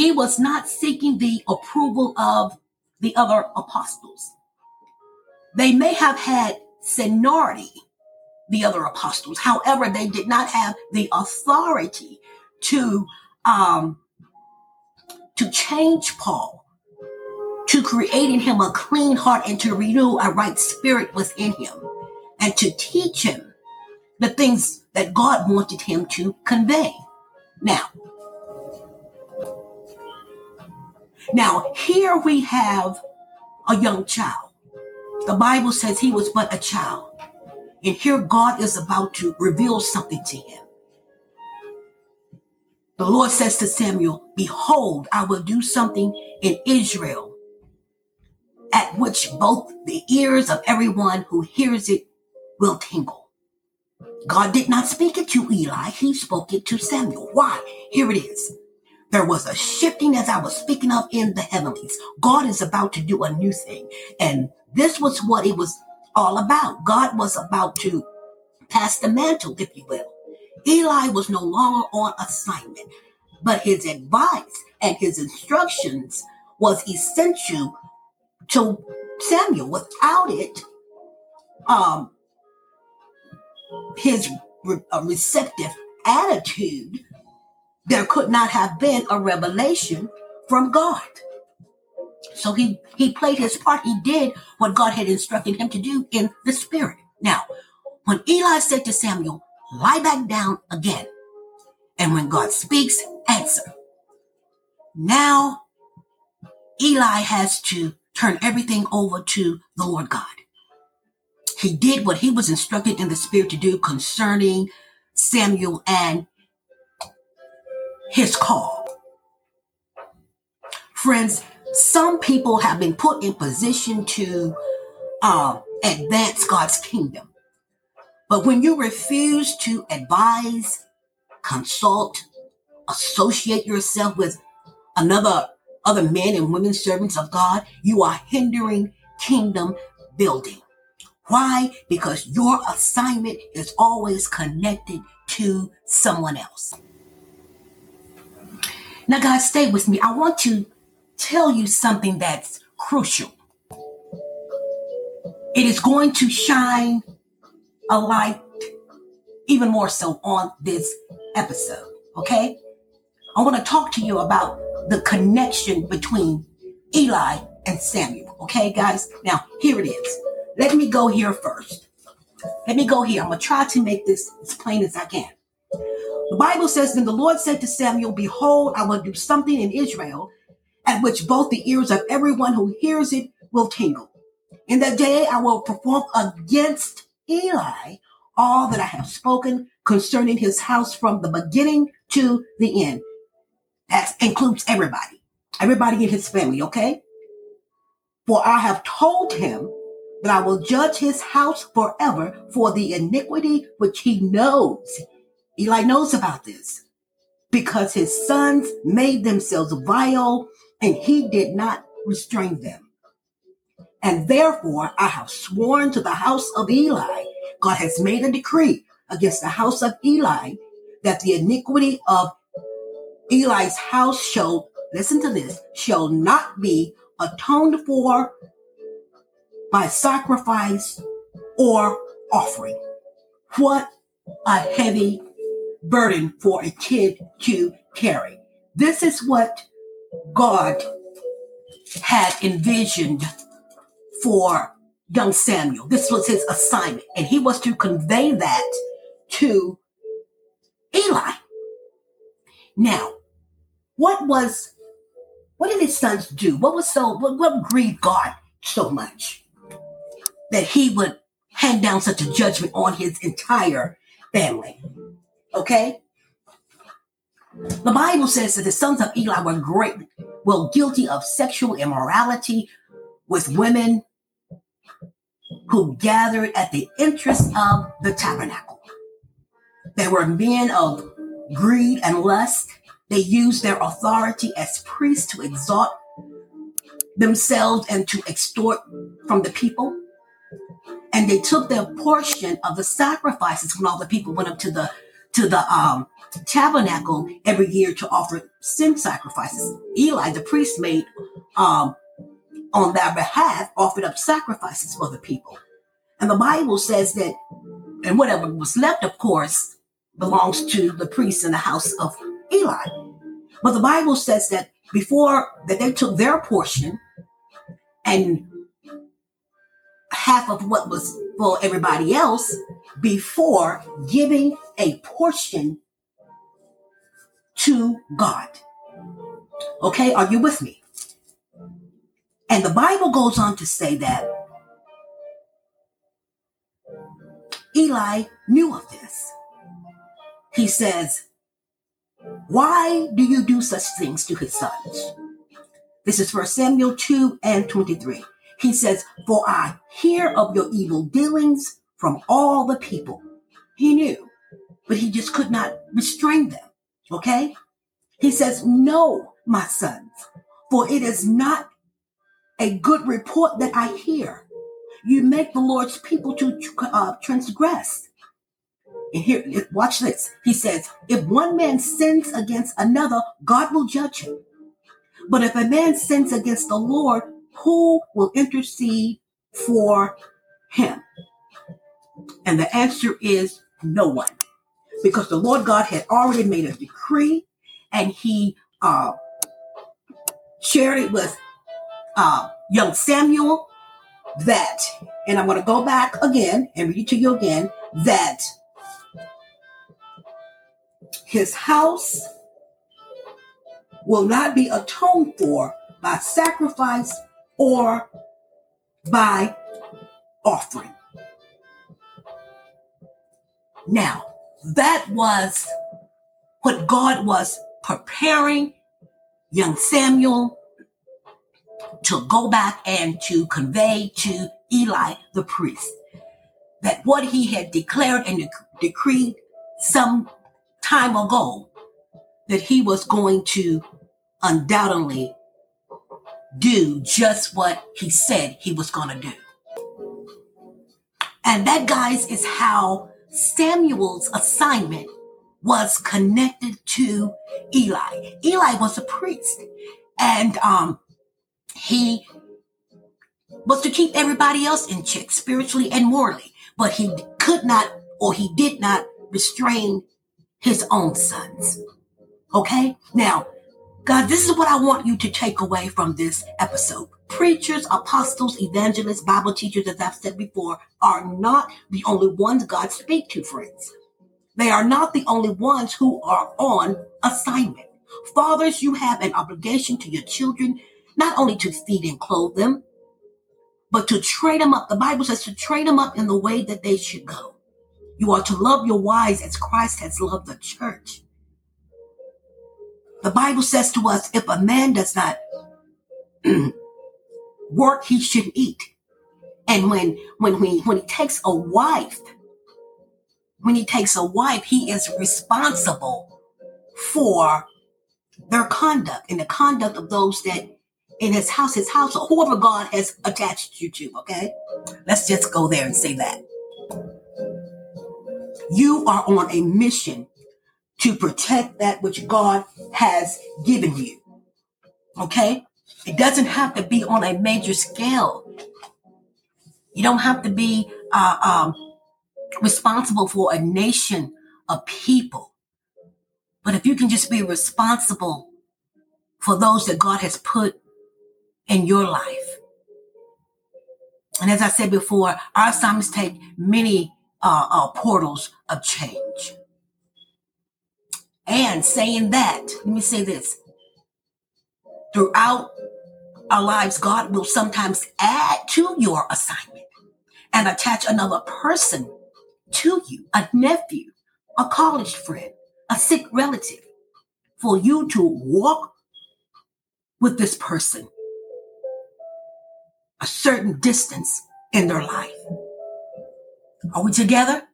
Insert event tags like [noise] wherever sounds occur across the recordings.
He was not seeking the approval of the other apostles. They may have had seniority, the other apostles. However, they did not have the authority to um, to change Paul, to create in him a clean heart and to renew a right spirit within him, and to teach him the things that God wanted him to convey. Now, now here we have a young child. The Bible says he was but a child. And here God is about to reveal something to him. The Lord says to Samuel, Behold, I will do something in Israel at which both the ears of everyone who hears it will tingle. God did not speak it to Eli, he spoke it to Samuel. Why? Here it is. There was a shifting as I was speaking of in the heavenlies. God is about to do a new thing. And this was what it was all about. God was about to pass the mantle, if you will. Eli was no longer on assignment, but his advice and his instructions was essential to Samuel. Without it, um, his re- receptive attitude, there could not have been a revelation from God. So he, he played his part. He did what God had instructed him to do in the spirit. Now, when Eli said to Samuel, lie back down again. And when God speaks, answer. Now, Eli has to turn everything over to the Lord God. He did what he was instructed in the spirit to do concerning Samuel and his call. Friends, some people have been put in position to uh, advance God's kingdom. But when you refuse to advise, consult, associate yourself with another other men and women servants of God, you are hindering kingdom building. Why? Because your assignment is always connected to someone else. Now, guys, stay with me. I want to tell you something that's crucial. It is going to shine a light even more so on this episode. Okay? I want to talk to you about the connection between Eli and Samuel. Okay, guys? Now, here it is. Let me go here first. Let me go here. I'm going to try to make this as plain as I can. The Bible says, Then the Lord said to Samuel, Behold, I will do something in Israel at which both the ears of everyone who hears it will tingle. In that day I will perform against Eli all that I have spoken concerning his house from the beginning to the end. That includes everybody, everybody in his family, okay? For I have told him that I will judge his house forever for the iniquity which he knows. Eli knows about this because his sons made themselves vile and he did not restrain them. And therefore I have sworn to the house of Eli, God has made a decree against the house of Eli that the iniquity of Eli's house shall, listen to this, shall not be atoned for by sacrifice or offering. What a heavy burden for a kid to carry. This is what God had envisioned for young Samuel. This was his assignment, and he was to convey that to Eli. Now, what was what did his sons do? What was so what, what grieved God so much that he would hand down such a judgment on his entire family? Okay? The Bible says that the sons of Eli were great, well, guilty of sexual immorality with women who gathered at the entrance of the tabernacle. They were men of greed and lust. They used their authority as priests to exalt themselves and to extort from the people. And they took their portion of the sacrifices when all the people went up to the to the um, tabernacle every year to offer sin sacrifices. Eli, the priest, made um, on their behalf, offered up sacrifices for the people. And the Bible says that, and whatever was left, of course, belongs to the priests in the house of Eli. But the Bible says that before that they took their portion and half of what was for everybody else before giving a portion to God. Okay, are you with me? And the Bible goes on to say that Eli knew of this. He says, Why do you do such things to his sons? This is 1 Samuel 2 and 23. He says, For I hear of your evil dealings from all the people. He knew, but he just could not restrain them. Okay? He says, No, my sons, for it is not a good report that I hear. You make the Lord's people to uh, transgress. And here, watch this. He says, if one man sins against another, God will judge him. But if a man sins against the Lord, who will intercede for him? And the answer is no one. Because the Lord God had already made a decree and he uh, shared it with uh, young Samuel that, and I'm going to go back again and read it to you again, that his house will not be atoned for by sacrifice or by offering. Now, that was what God was preparing young Samuel to go back and to convey to Eli the priest that what he had declared and decreed some time ago that he was going to undoubtedly do just what he said he was going to do. And that, guys, is how Samuel's assignment was connected to Eli. Eli was a priest. And um, he was to keep everybody else in check spiritually and morally, but he could not or he did not restrain his own sons. Okay? Now, God, this is what I want you to take away from this episode. Preachers, apostles, evangelists, Bible teachers, as I've said before, are not the only ones God speaks to, friends. They are not the only ones who are on assignment. Fathers, you have an obligation to your children not only to feed and clothe them, but to train them up. The Bible says to train them up in the way that they should go. You are to love your wives as Christ has loved the church. The Bible says to us, if a man does not [clears throat] work, he shouldn't eat. And when, when, when, when he takes a wife, when he takes a wife, he is responsible for their conduct and the conduct of those that in his house, his house, or whoever God has attached you to, okay? Let's just go there and say that. You are on a mission to protect that which God has given you. Okay? It doesn't have to be on a major scale. You don't have to be uh, um, responsible for a nation of people. But if you can just be responsible for those that God has put in your life. And as I said before, our assignments take many uh, uh, portals of change. And saying that, let me say this throughout our lives, God will sometimes add to your assignment and attach another person to you, a nephew, a college friend, a sick relative, for you to walk with this person a certain distance in their life. Are we together?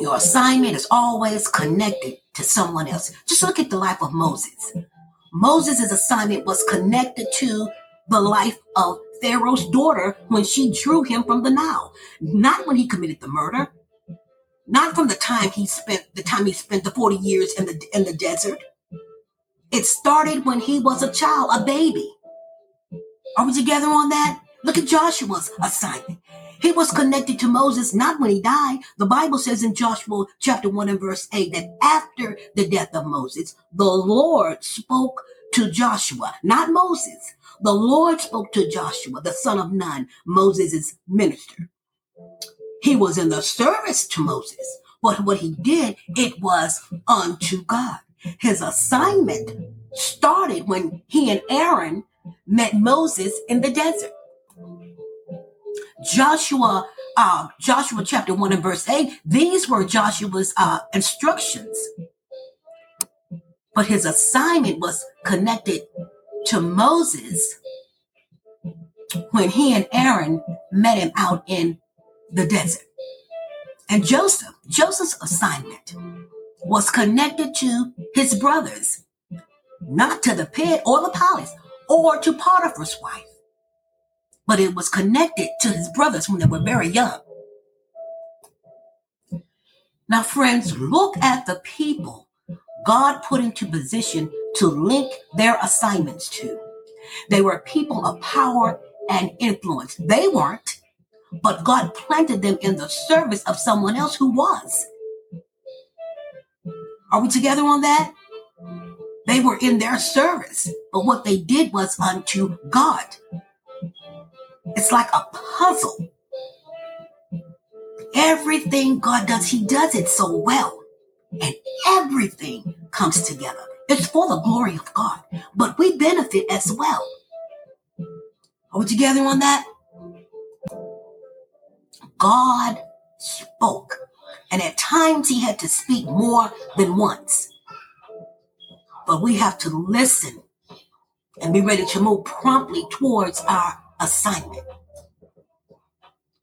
Your assignment is always connected to someone else. Just look at the life of Moses. Moses' assignment was connected to the life of Pharaoh's daughter when she drew him from the Nile, not when he committed the murder, Not from the time he spent the time he spent the 40 years in the in the desert. It started when he was a child, a baby. Are we together on that? Look at Joshua's assignment. He was connected to Moses not when he died. The Bible says in Joshua chapter 1 and verse 8 that after the death of Moses, the Lord spoke to Joshua, not Moses. The Lord spoke to Joshua, the son of Nun, Moses' minister. He was in the service to Moses, but what he did, it was unto God. His assignment started when he and Aaron met Moses in the desert. Joshua, uh, Joshua chapter 1 and verse 8, these were Joshua's uh, instructions. But his assignment was connected to Moses when he and Aaron met him out in the desert. And Joseph, Joseph's assignment was connected to his brothers, not to the pit or the palace or to Potiphar's wife, but it was connected to his brothers when they were very young. Now, friends, look at the people God put into position to link their assignments to. They were people of power and influence. They weren't, but God planted them in the service of someone else who was. Are we together on that? They were in their service, but what they did was unto God. It's like a puzzle. Everything God does, He does it so well. And everything comes together. It's for the glory of God, but we benefit as well. Are we together on that? God spoke. And at times he had to speak more than once. But we have to listen and be ready to move promptly towards our assignment.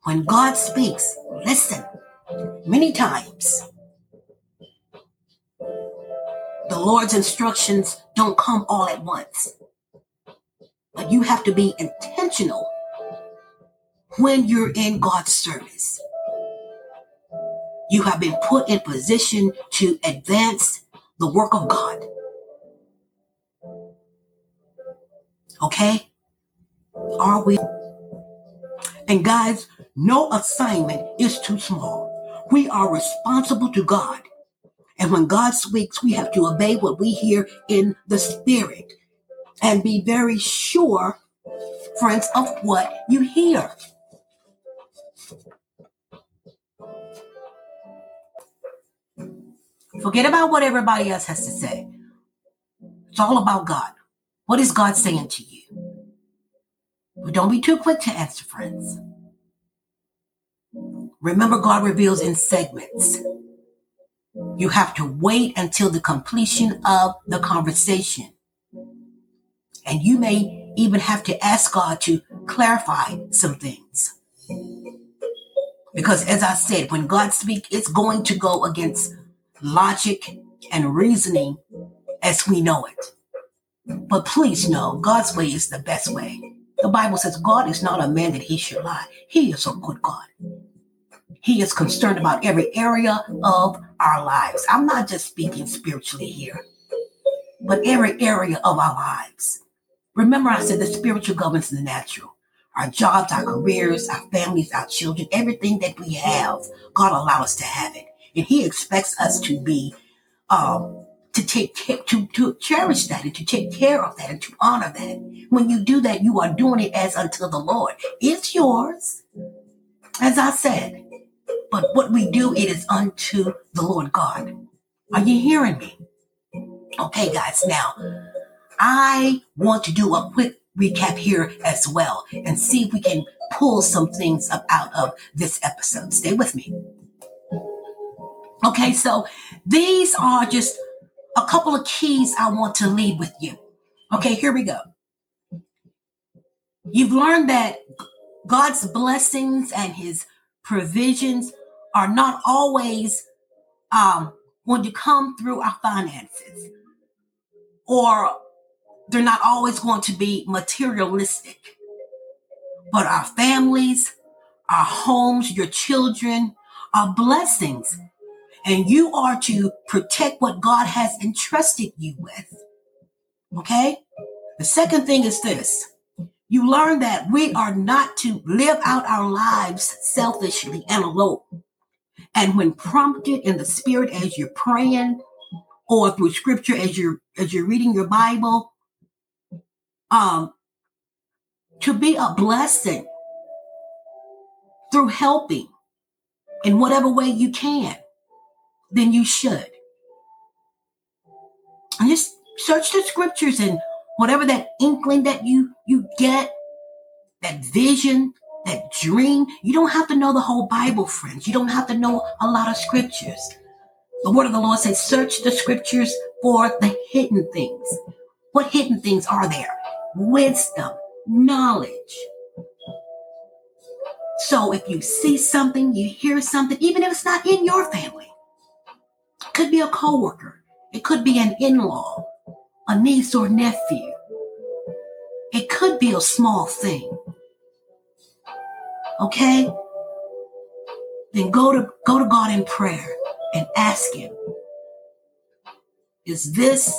When God speaks, listen. Many times, the Lord's instructions don't come all at once. But you have to be intentional when you're in God's service. You have been put in position to advance the work of God. Okay? Are we? And guys, no assignment is too small. We are responsible to God. And when God speaks, we have to obey what we hear in the spirit and be very sure, friends, of what you hear. Forget about what everybody else has to say. It's all about God. What is God saying to you? Don't be too quick to answer, friends. Remember, God reveals in segments. You have to wait until the completion of the conversation. And you may even have to ask God to clarify some things. Because as I said, when God speaks, it's going to go against logic and reasoning as we know it. But please know God's way is the best way. The Bible says God is not a man that he should lie. He is a good God. He is concerned about every area of our lives. I'm not just speaking spiritually here, but every area of our lives. Remember, I said the spiritual governs the natural. Our jobs, our careers, our families, our children, everything that we have, God allow us to have it. And He expects us to be, um, to take care, to, to cherish that and to take care of that and to honor that. When you do that, you are doing it as unto the Lord. It's yours. As I said, but what we do, it is unto the Lord God. Are you hearing me? Okay, guys. Now, I want to do a quick recap here as well and see if we can pull some things up out of this episode. Stay with me. Okay, so these are just a couple of keys I want to leave with you. Okay, here we go. You've learned that God's blessings and his provisions are not always um, going to come through our finances or they're not always going to be materialistic. But our families, our homes, your children are blessings And you are to protect what God has entrusted you with. Okay? The second thing is this you learn that we are not to live out our lives selfishly and alone. And when prompted in the spirit as you're praying or through scripture as you're as you're reading your Bible, um, to be a blessing through helping in whatever way you can, then you should. And just search the scriptures and whatever that inkling that you you get, that vision, that dream, you don't have to know the whole Bible, friends. You don't have to know a lot of scriptures. The word of the Lord says, search the scriptures for the hidden things. What hidden things are there? Wisdom, knowledge. So if you see something, you hear something, even if it's not in your family, could be a coworker, it could be an in-law, a niece or nephew. It could be a small thing. Okay? Then go to go to God in prayer and ask him, is this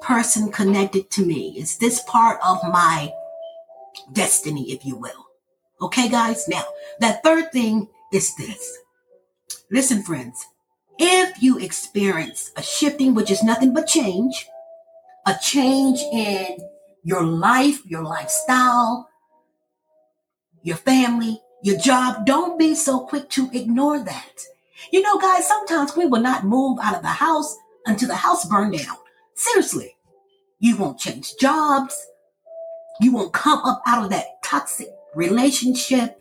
person connected to me? Is this part of my destiny, if you will? Okay, guys? Now, that third thing is this. Listen, friends, if you experience a shifting, which is nothing but change, a change in your life, your lifestyle, your family, your job, don't be so quick to ignore that. You know, guys, sometimes we will not move out of the house until the house burned down. Seriously, you won't change jobs. You won't come up out of that toxic relationship.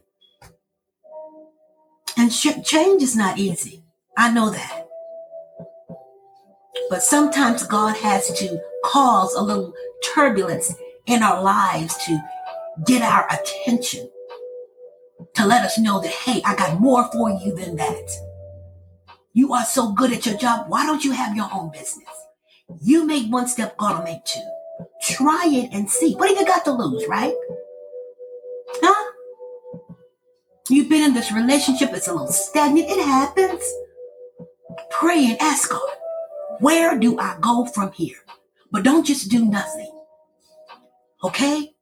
And sh- change is not easy. I know that. But sometimes God has to cause a little turbulence in our lives to get our attention, to let us know that, hey, I got more for you than that. You are so good at your job. Why don't you have your own business? You make one step, God will make two. Try it and see. What have you got to lose, right? Huh? You've been in this relationship, it's a little stagnant. It happens. Pray and ask God, where do I go from here? But don't just do nothing. Okay?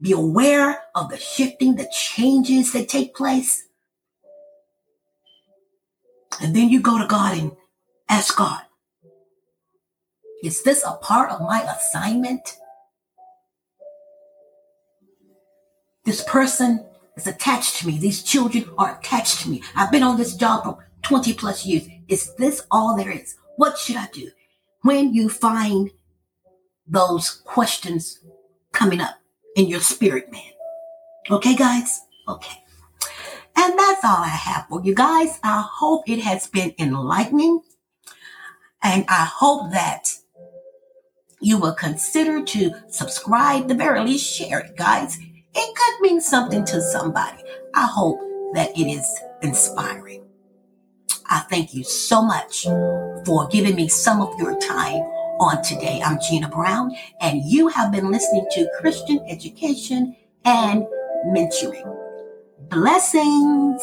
Be aware of the shifting, the changes that take place. And then you go to God and ask God, is this a part of my assignment? This person is attached to me. These children are attached to me. I've been on this job for 20 plus years. Is this all there is? What should I do? When you find those questions coming up in your spirit, man. Okay, guys? Okay. And that's all I have for you guys. I hope it has been enlightening. And I hope that you will consider to subscribe, the very least share it, guys. It could mean something to somebody. I hope that it is inspiring. I thank you so much for giving me some of your time on today. I'm Genia Brown, and you have been listening to Christian Education and Mentoring. Blessings.